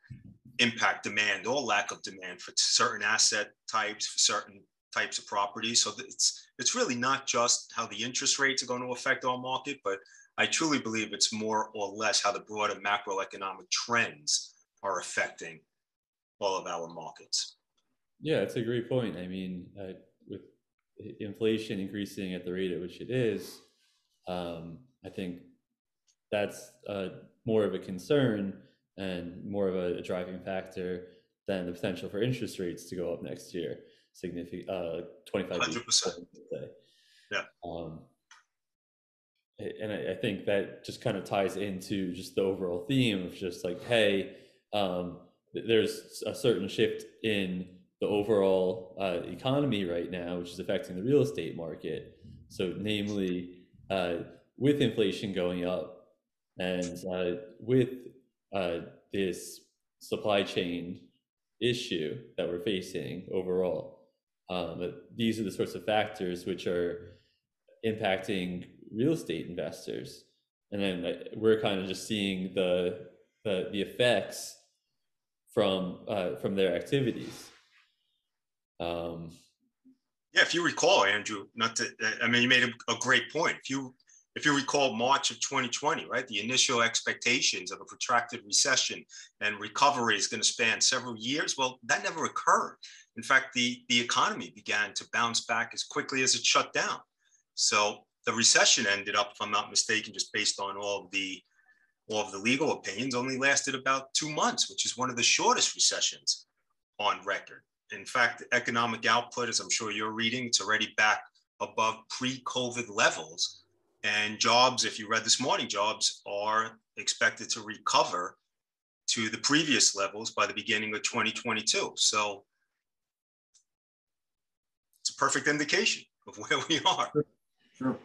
Speaker 2: impact demand or lack of demand for certain asset types, for certain types of properties. So it's it's really not just how the interest rates are going to affect our market, but I truly believe it's more or less how the broader macroeconomic trends are affecting all of our markets.
Speaker 1: Yeah, it's a great point. I mean, uh, with inflation increasing at the rate at which it is, um, I think that's uh, more of a concern and more of a, a, driving factor than the potential for interest rates to go up next year, significant uh, 25
Speaker 2: percent. Yeah. Um,
Speaker 1: and I, I, think that just kind of ties into just the overall theme of just like, hey, um, there's a certain shift in the overall uh, economy right now, which is affecting the real estate market. So, namely, uh, with inflation going up and uh, with uh, this supply chain issue that we're facing overall, um, these are the sorts of factors which are impacting real estate investors. And then uh, we're kind of just seeing the the, the effects from uh, from their activities. Um,
Speaker 2: yeah, if you recall, Andrew, not to, I mean, you made a, a, great point. If you if you recall March of 2020, right, the initial expectations of a protracted recession and recovery is going to span several years. Well, that never occurred. In fact, the the economy began to bounce back as quickly as it shut down. So the recession ended up, if I'm not mistaken, just based on all the of the legal opinions, only lasted about two months, which is one of the shortest recessions on record. In fact, economic output, as I'm sure you're reading, it's already back above pre-COVID levels. And jobs, if you read this morning, jobs are expected to recover to the previous levels by the beginning of 2022. So it's a perfect indication of (laughs) where we are.
Speaker 3: Sure.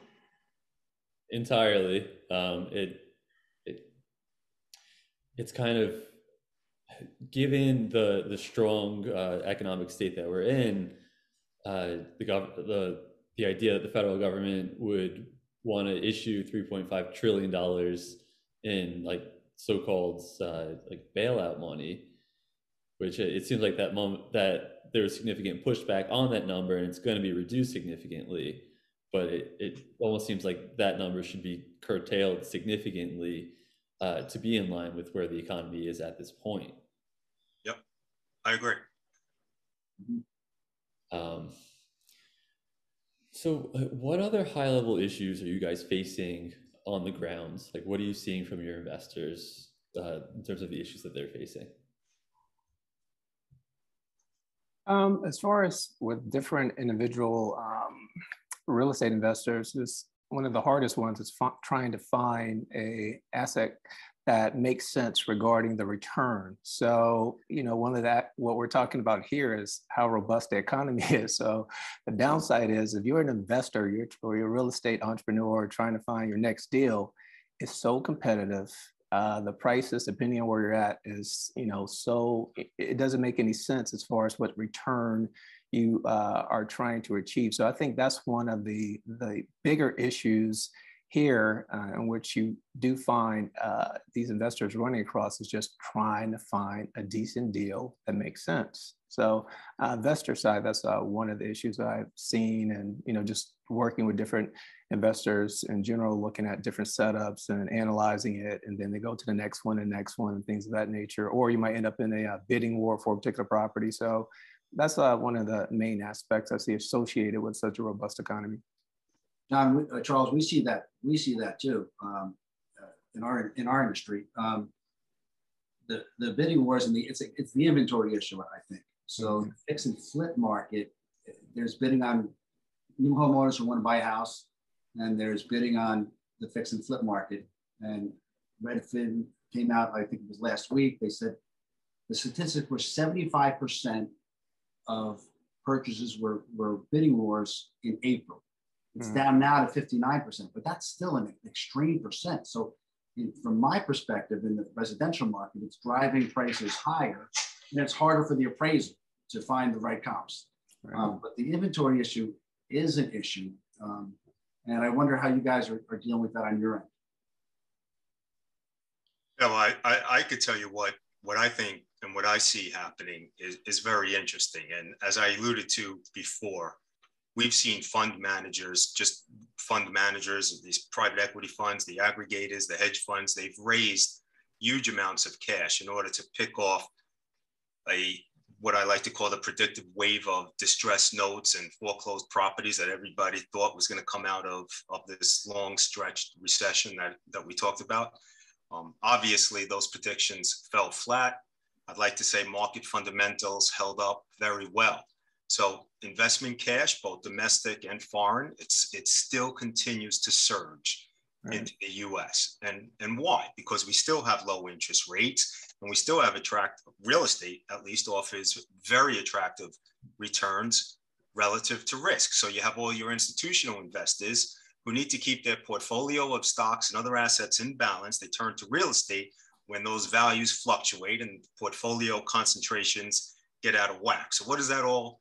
Speaker 1: Entirely. Um, it it's kind of given the the strong uh, economic state that we're in, uh, the gov- the the idea that the federal government would want to issue 3.5 trillion dollars in like so-called uh, like bailout money, which it, seems like that moment that there was significant pushback on that number and it's going to be reduced significantly. But it, it almost seems like that number should be curtailed significantly uh, to be in line with where the economy is at this point.
Speaker 2: Yep, I agree.
Speaker 1: Um, so, uh, what other high level issues are you guys facing on the ground? Like, what are you seeing from your investors uh, in terms of the issues that they're facing?
Speaker 4: Um, as far as with different individual um, real estate investors, this one of the hardest ones is trying to find a asset that makes sense regarding the return. So, you know, one of that, what we're talking about here is how robust the economy (laughs) is. So the downside is if you're an investor, you're, or you're a real estate entrepreneur trying to find your next deal, it's so competitive. Uh, the prices, depending on where you're at, is, you know, so it, it doesn't make any sense as far as what return you uh, are trying to achieve. So I think that's one of the the bigger issues here uh, in which you do find uh, these investors running across is just trying to find a decent deal that makes sense. So uh, investor side, that's uh, one of the issues I've seen and, you know, just working with different investors in general, looking at different setups and analyzing it. And then they go to the next one and next one and things of that nature. Or you might end up in a uh, bidding war for a particular property. So that's uh, one of the main aspects I see associated with such a robust economy.
Speaker 3: John, uh, Charles, we see that we see that too um, uh, in our in our industry. Um, the the bidding wars and the it's a, it's the inventory issue, I think. So mm-hmm. the fix and flip market, there's bidding on new homeowners who want to buy a house, and there's bidding on the fix and flip market. And Redfin came out, I think it was last week. They said the statistics were 75 percent of purchases were, were bidding wars in April. It's
Speaker 4: Mhm.
Speaker 3: down now to 59%, but that's still an extreme percent. So in- from my perspective, in the residential market, it's driving prices higher and it's harder for the appraiser to find the right comps.
Speaker 4: Right.
Speaker 3: Um, but the inventory issue is an issue. Um, and I wonder how you guys are, are dealing with that on your end.
Speaker 2: Yeah, well, I, I, I could tell you what, what I think and what I see happening is, is very interesting. And as I alluded to before, we've seen fund managers, just fund managers these private equity funds, the aggregators, the hedge funds, they've raised huge amounts of cash in order to pick off a what I like to call the predictive wave of distressed notes and foreclosed properties that everybody thought was going to come out of, of this long stretched recession that, that we talked about. Um, obviously, those predictions fell flat. I'd like to say market fundamentals held up very well. So investment cash, both domestic and foreign, it's it still continues to surge
Speaker 4: Right.
Speaker 2: into the U.S. And and why? Because we still have low interest rates, and we still have attractive real estate. At least offers very attractive returns relative to risk. So you have all your institutional investors who need to keep their portfolio of stocks and other assets in balance. They turn to real estate when those values fluctuate and portfolio concentrations get out of whack. So what does that all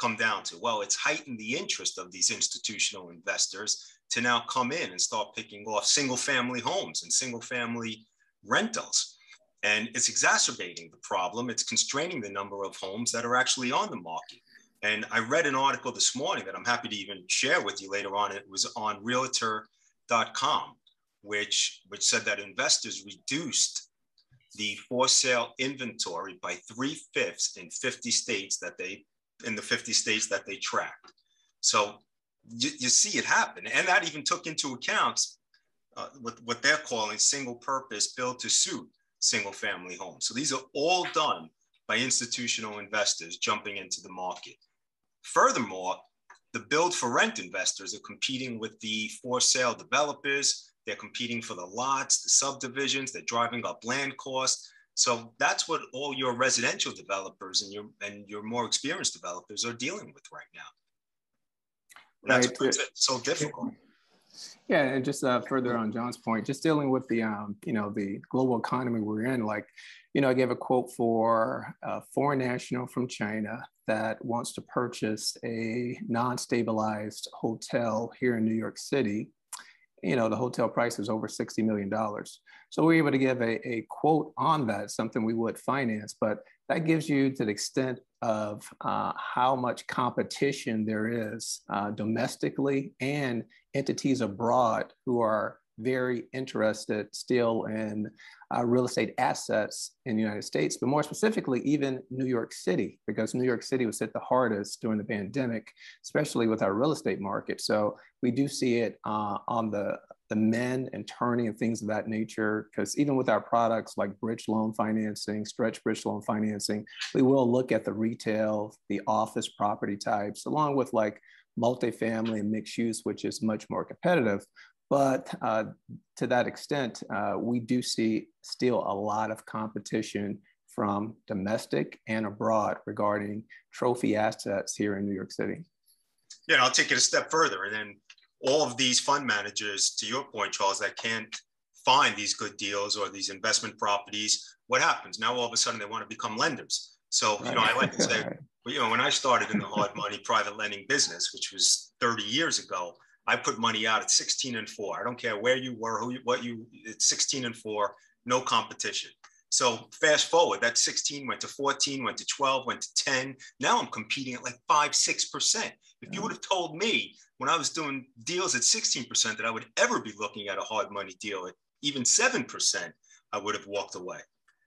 Speaker 2: come down to? Well, it's heightened the interest of these institutional investors to now come in and start picking off single family homes and single family rentals. And it's exacerbating the problem. It's constraining the number of homes that are actually on the market. And I read an article this morning that I'm happy to even share with you later on. It was on realtor.com, which, which said that investors reduced the for sale inventory by three fifths in 50 states that they, in the 50 states that they tracked. So you, you see it happen. And that even took into account uh, what, what they're calling single purpose build to suit single family homes. So these are all done by institutional investors jumping into the market. Furthermore, the build for rent investors are competing with the for sale developers. They're competing for the lots, the subdivisions, they're driving up land costs. So that's what all your residential developers and your and your more experienced developers are dealing with right now. That's
Speaker 4: Right.
Speaker 2: what makes it so difficult.
Speaker 4: Yeah, and just uh, further on John's point, just dealing with the um, you know the global economy we're in. Like, you know, I gave a quote for a foreign national from China that wants to purchase a non-stabilized hotel here in New York City. You know, the hotel price is over sixty million dollars. So we're able to give a, a quote on that, something we would finance, but that gives you to the extent of uh, how much competition there is uh, domestically and entities abroad who are very interested still in uh, real estate assets in the United States, but more specifically, even New York City, because New York City was hit the hardest during the pandemic, especially with our real estate market. So we do see it uh, on the the men and turning and things of that nature. Because even with our products like bridge loan financing, stretch bridge loan financing, we will look at the retail, the office property types, along with like multifamily and mixed use, which is much more competitive. But uh, to that extent, uh, we do see still a lot of competition from domestic and abroad regarding trophy assets here in New York City.
Speaker 2: Yeah, I'll take it a step further. And then all of these fund managers, to your point, Charles, that can't find these good deals or these investment properties, what happens? Now all of a sudden they want to become lenders. So, you know, I like to say, you know, when I started in the hard money private lending business, which was 30 years ago, I put money out at 16 and four. I don't care where you were, who, you, what you, it's 16 and four, no competition. So fast forward, that 16 went to 14, went to 12, went to 10. Now I'm competing at like five, 6%. If you would have told me when I was doing deals at 16% that I would ever be looking at a hard money deal at even 7%, I would have walked away.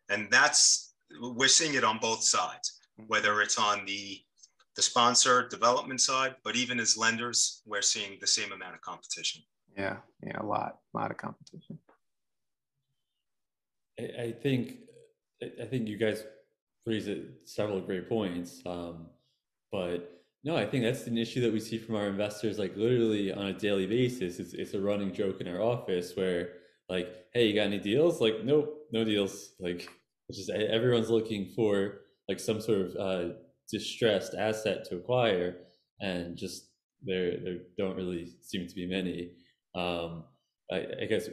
Speaker 2: And that's, we're seeing it on both sides, whether it's on the the sponsor development side, but even as lenders, we're seeing the same amount of competition.
Speaker 4: Yeah, yeah, a lot, a lot of competition.
Speaker 1: I, I think I think you guys raised several great points. Um, but no, I think that's an issue that we see from our investors, like literally on a daily basis. It's it's a running joke in our office where like, hey, you got any deals? Like, nope, no deals. Like, it's just everyone's looking for like some sort of uh, distressed asset to acquire, and just there there don't really seem to be many. Um, I, I guess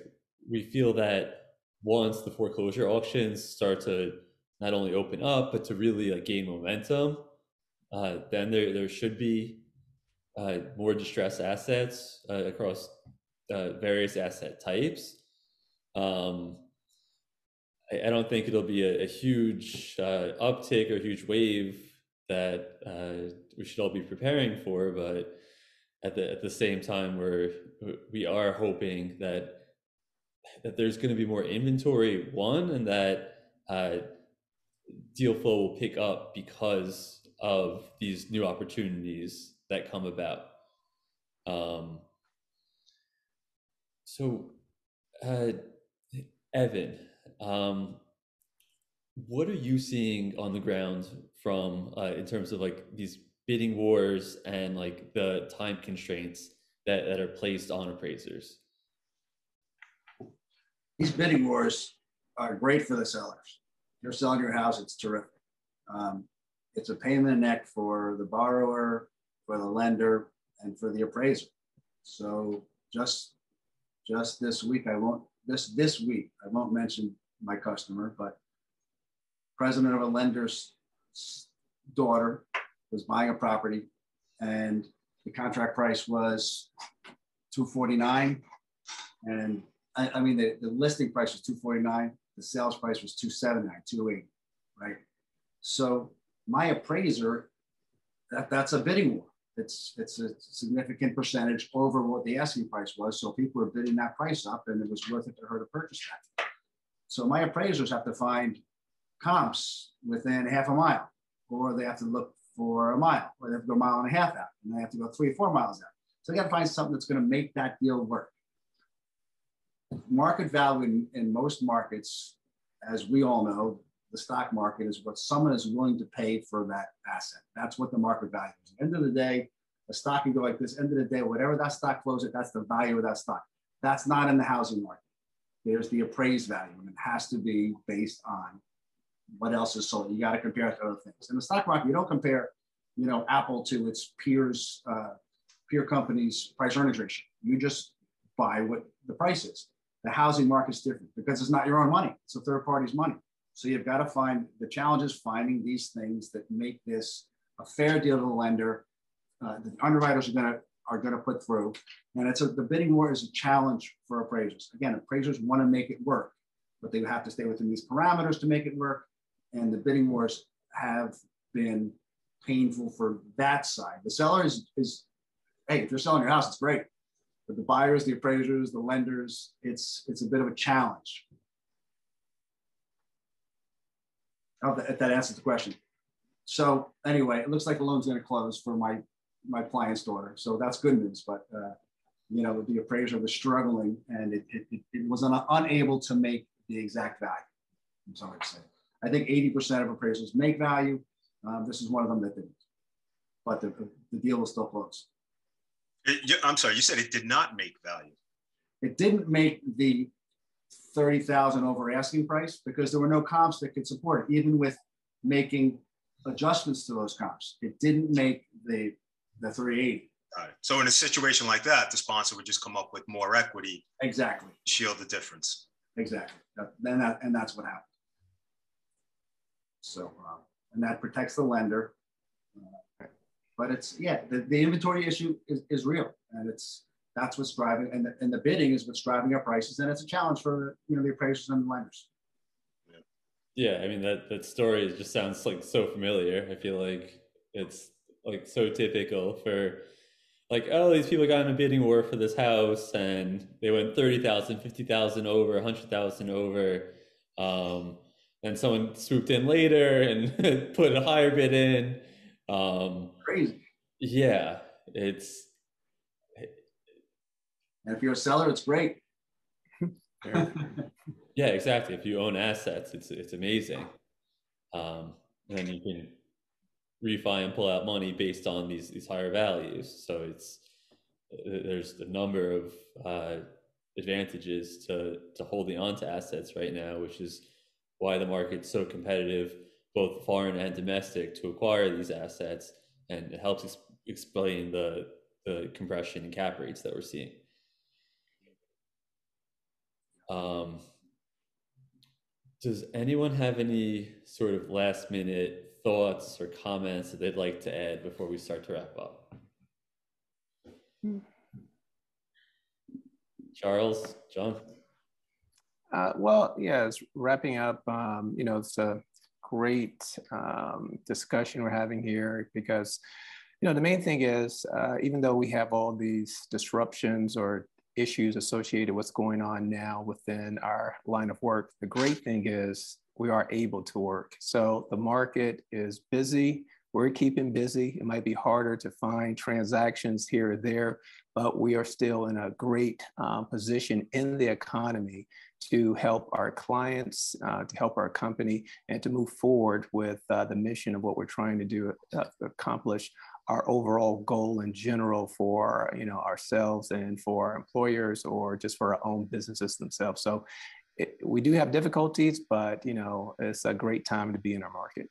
Speaker 1: we feel that once the foreclosure auctions start to not only open up but to really like gain momentum, uh, then there there should be uh, more distressed assets uh, across uh, various asset types. Um, I, I, don't think it'll be a, a huge uh, uptick or huge wave that uh, we should all be preparing for, but at the at the same time, we're we are hoping that that there's going to be more inventory one, and that deal flow will pick up because of these new opportunities that come about. Um, so, uh, Evan, um, what are you seeing on the ground from uh, in terms of like these bidding wars and like the time constraints that, that are placed on appraisers?
Speaker 3: These bidding wars are great for the sellers. You're selling your house, it's terrific. Um, it's a pain in the neck for the borrower, for the lender, and for the appraiser. So just just this week, I won't this this week I won't mention my customer, but president of a lender's daughter was buying a property, and the contract price was 249, and I, I mean the, the listing price was 249, the sales price was 279, 280, right? So my appraiser, that, that's a bidding war. It's it's a significant percentage over what the asking price was. So people were bidding that price up, and it was worth it to her to purchase that. So my appraisers have to find comps within half a mile, or they have to look for a mile, or they have to go a mile and a half out, and they have to go three or four miles out. So they got to find something that's going to make that deal work. Market value in, in most markets, as we all know, the stock market is what someone is willing to pay for that asset. That's what the market value is. At the end of the day, a stock can go like this. End of the day, whatever that stock closes at, that's the value of that stock. That's not in the housing market. There's the appraised value, and it has to be based on what else is sold. You got to compare it to other things. In the stock market, you don't compare, you know, Apple to its peers, uh, peer companies' price earnings ratio. You just buy what the price is. The housing market's different because it's not your own money; it's a third party's money. So you've got to find the challenges finding these things that make this a fair deal to the lender. Uh, the underwriters are going to are going to put through, and it's a, the bidding war is a challenge for appraisers. Again, appraisers want to make it work, but they have to stay within these parameters to make it work. And the bidding wars have been painful for that side. The seller is, is hey, if you're selling your house, it's great. But the buyers, the appraisers, the lenders, it's it's a bit of a challenge. If that answers the question. So anyway, it looks like the loan's going to close for my my client's daughter. So that's good news. But uh, you know, the appraiser was struggling and it, it, it was un unable to make the exact value. I'm sorry to say. I think 80% of appraisals make value. Um, this is one of them that didn't. But the, the deal was still close.
Speaker 2: It, I'm sorry, you said it did not make value.
Speaker 3: It didn't make the 30,000 over asking price because there were no comps that could support it, even with making adjustments to those comps. It didn't make the, the 380.
Speaker 2: Right. So in a situation like that, the sponsor would just come up with more equity.
Speaker 3: Exactly.
Speaker 2: Shield the difference.
Speaker 3: Exactly. Then that, and that's what happened. So, uh, and that protects the lender. Uh, but it's, yeah, the, the inventory issue is, is real and it's, that's what's driving, and the, and the bidding is what's driving up prices, and it's a challenge for you know the appraisers and the lenders.
Speaker 1: Yeah, I mean that that story just sounds like so familiar. I feel like it's like so typical for like oh these people got in a bidding war for this house and they went 30,000, 50,000 over, 100,000 over. Um, and someone swooped in later and (laughs) put a higher bid in. Um,
Speaker 3: Crazy.
Speaker 1: Yeah, it's
Speaker 3: and if you're a seller, it's great. (laughs)
Speaker 1: yeah, exactly. If you own assets, it's it's amazing. Um, and then you can refi and pull out money based on these these higher values. So it's there's a number of uh, advantages to to holding on to assets right now, which is why the market's so competitive, both foreign and domestic, to acquire these assets, and it helps ex- explain the the compression in cap rates that we're seeing. Um, does anyone have any sort of last minute thoughts or comments that they'd like to add before we start to wrap up? Charles, John?
Speaker 4: Uh, well, yes, wrapping up, um, you know, it's a great um, discussion we're having here because, you know, the main thing is, uh, even though we have all these disruptions or issues associated with what's going on now within our line of work, the great thing is we are able to work. So the market is busy. We're keeping busy. It might be harder to find transactions here or there, but we are still in a great um, position in the economy to help our clients, uh, to help our company, and to move forward with uh, the mission of what we're trying to do, uh, accomplish our overall goal in general for you know ourselves and for our employers or just for our own businesses themselves. So it, we do have difficulties, but you know it's a great time to be in our market.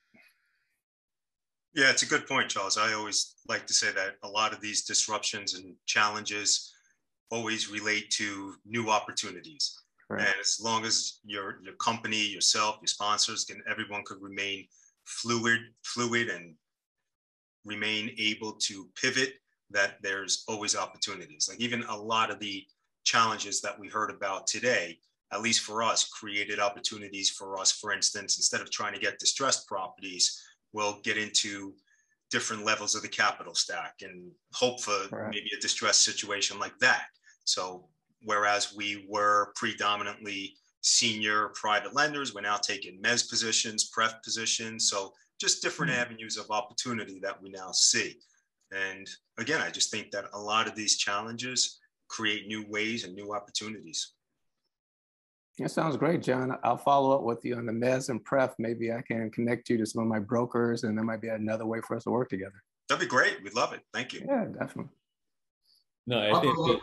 Speaker 2: Yeah, it's a good point, Charles. I always like to say that a lot of these disruptions and challenges always relate to new opportunities. Right. And as long as your your company, yourself, your sponsors, can everyone could remain fluid, fluid, and remain able to pivot, that there's always opportunities. Like even a lot of the challenges that we heard about today, at least for us, created opportunities for us. For instance, instead of trying to get distressed properties, we'll get into different levels of the capital stack and hope for right. maybe a distressed situation like that. So whereas we were predominantly senior private lenders, we're now taking mez positions, pref positions. So just different mm-hmm. avenues of opportunity that we now see. And again, I just think that a lot of these challenges create new ways and new opportunities.
Speaker 4: That sounds great, John. I'll follow up with you on the mez and pref. Maybe I can connect you to some of my brokers, and that might be another way for us to work together.
Speaker 2: That'd be great. We'd love it. Thank you.
Speaker 4: Yeah, definitely.
Speaker 1: No, I think. That,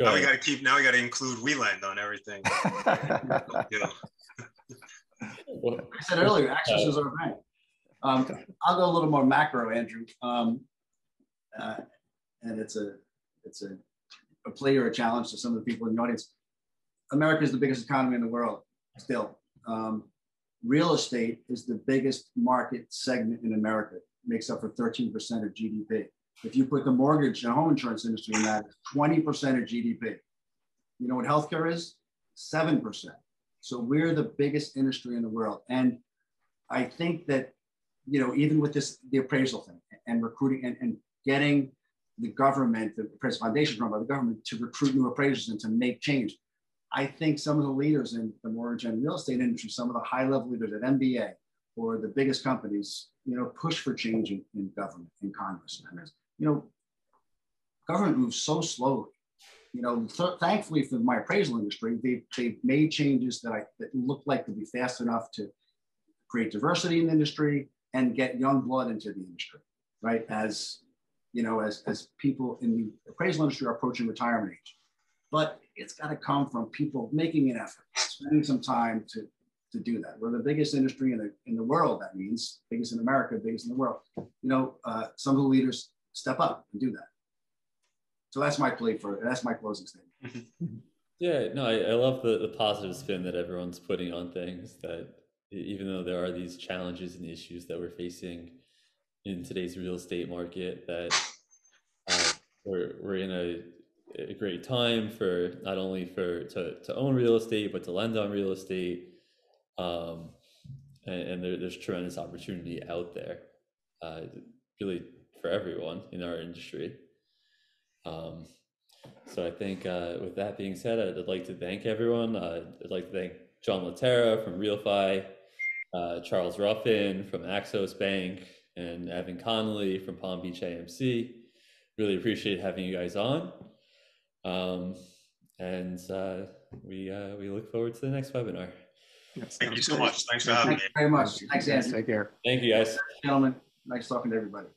Speaker 2: now we got to keep. Now we got to include Wieland on everything. (laughs)
Speaker 3: yeah. I said earlier, Axos is our bank. Um, I'll go a little more macro, Andrew. Um, uh, and it's a it's a, a play or a challenge to some of the people in the audience. America is the biggest economy in the world still. Um, real estate is the biggest market segment in America, makes up for 13% of GDP. If you put the mortgage and home insurance industry in that, 20% of GDP. You know what healthcare is? 7%. So we're the biggest industry in the world. And I think that, you know, even with this, the appraisal thing and recruiting and, and getting the government, the appraisal foundation run by the government to recruit new appraisers and to make change. I think some of the leaders in the mortgage and real estate industry, some of the high level leaders at MBA or the biggest companies, you know, push for change in, in government, in Congress. And you know, government moves so slowly. You know, th- thankfully for my appraisal industry, they, they've made changes that I that look like to be fast enough to create diversity in the industry and get young blood into the industry, right? As you know, as, as people in the appraisal industry are approaching retirement age. But it's got to come from people making an effort, spending some time to, to do that. We're the biggest industry in the, in the world, that means, biggest in America, biggest in the world. You know, uh, some of the leaders step up and do that. So that's my plea for that's my closing statement. (laughs)
Speaker 1: yeah, no, I, I love the, the positive spin that everyone's putting on things that even though there are these challenges and issues that we're facing in today's real estate market, that uh, we're, we're in a, a great time for not only for to, to own real estate, but to lend on real estate. Um, and, and there, there's tremendous opportunity out there. Uh, really for everyone in our industry. Um, so I think uh, with that being said, I'd, I'd like to thank everyone. Uh, I'd like to thank John Laterra from RealFi, uh, Charles Ruffin from Axos Bank, and Evan Connolly from Palm Beach AMC. Really appreciate having you guys on. Um, and uh, we uh, we look forward to the next webinar.
Speaker 2: Thank you so much. Thanks for having
Speaker 3: Thank me. Thank you very much. Thanks, Andy.
Speaker 4: Take care.
Speaker 1: Thank you, guys.
Speaker 3: Gentlemen, nice talking to everybody.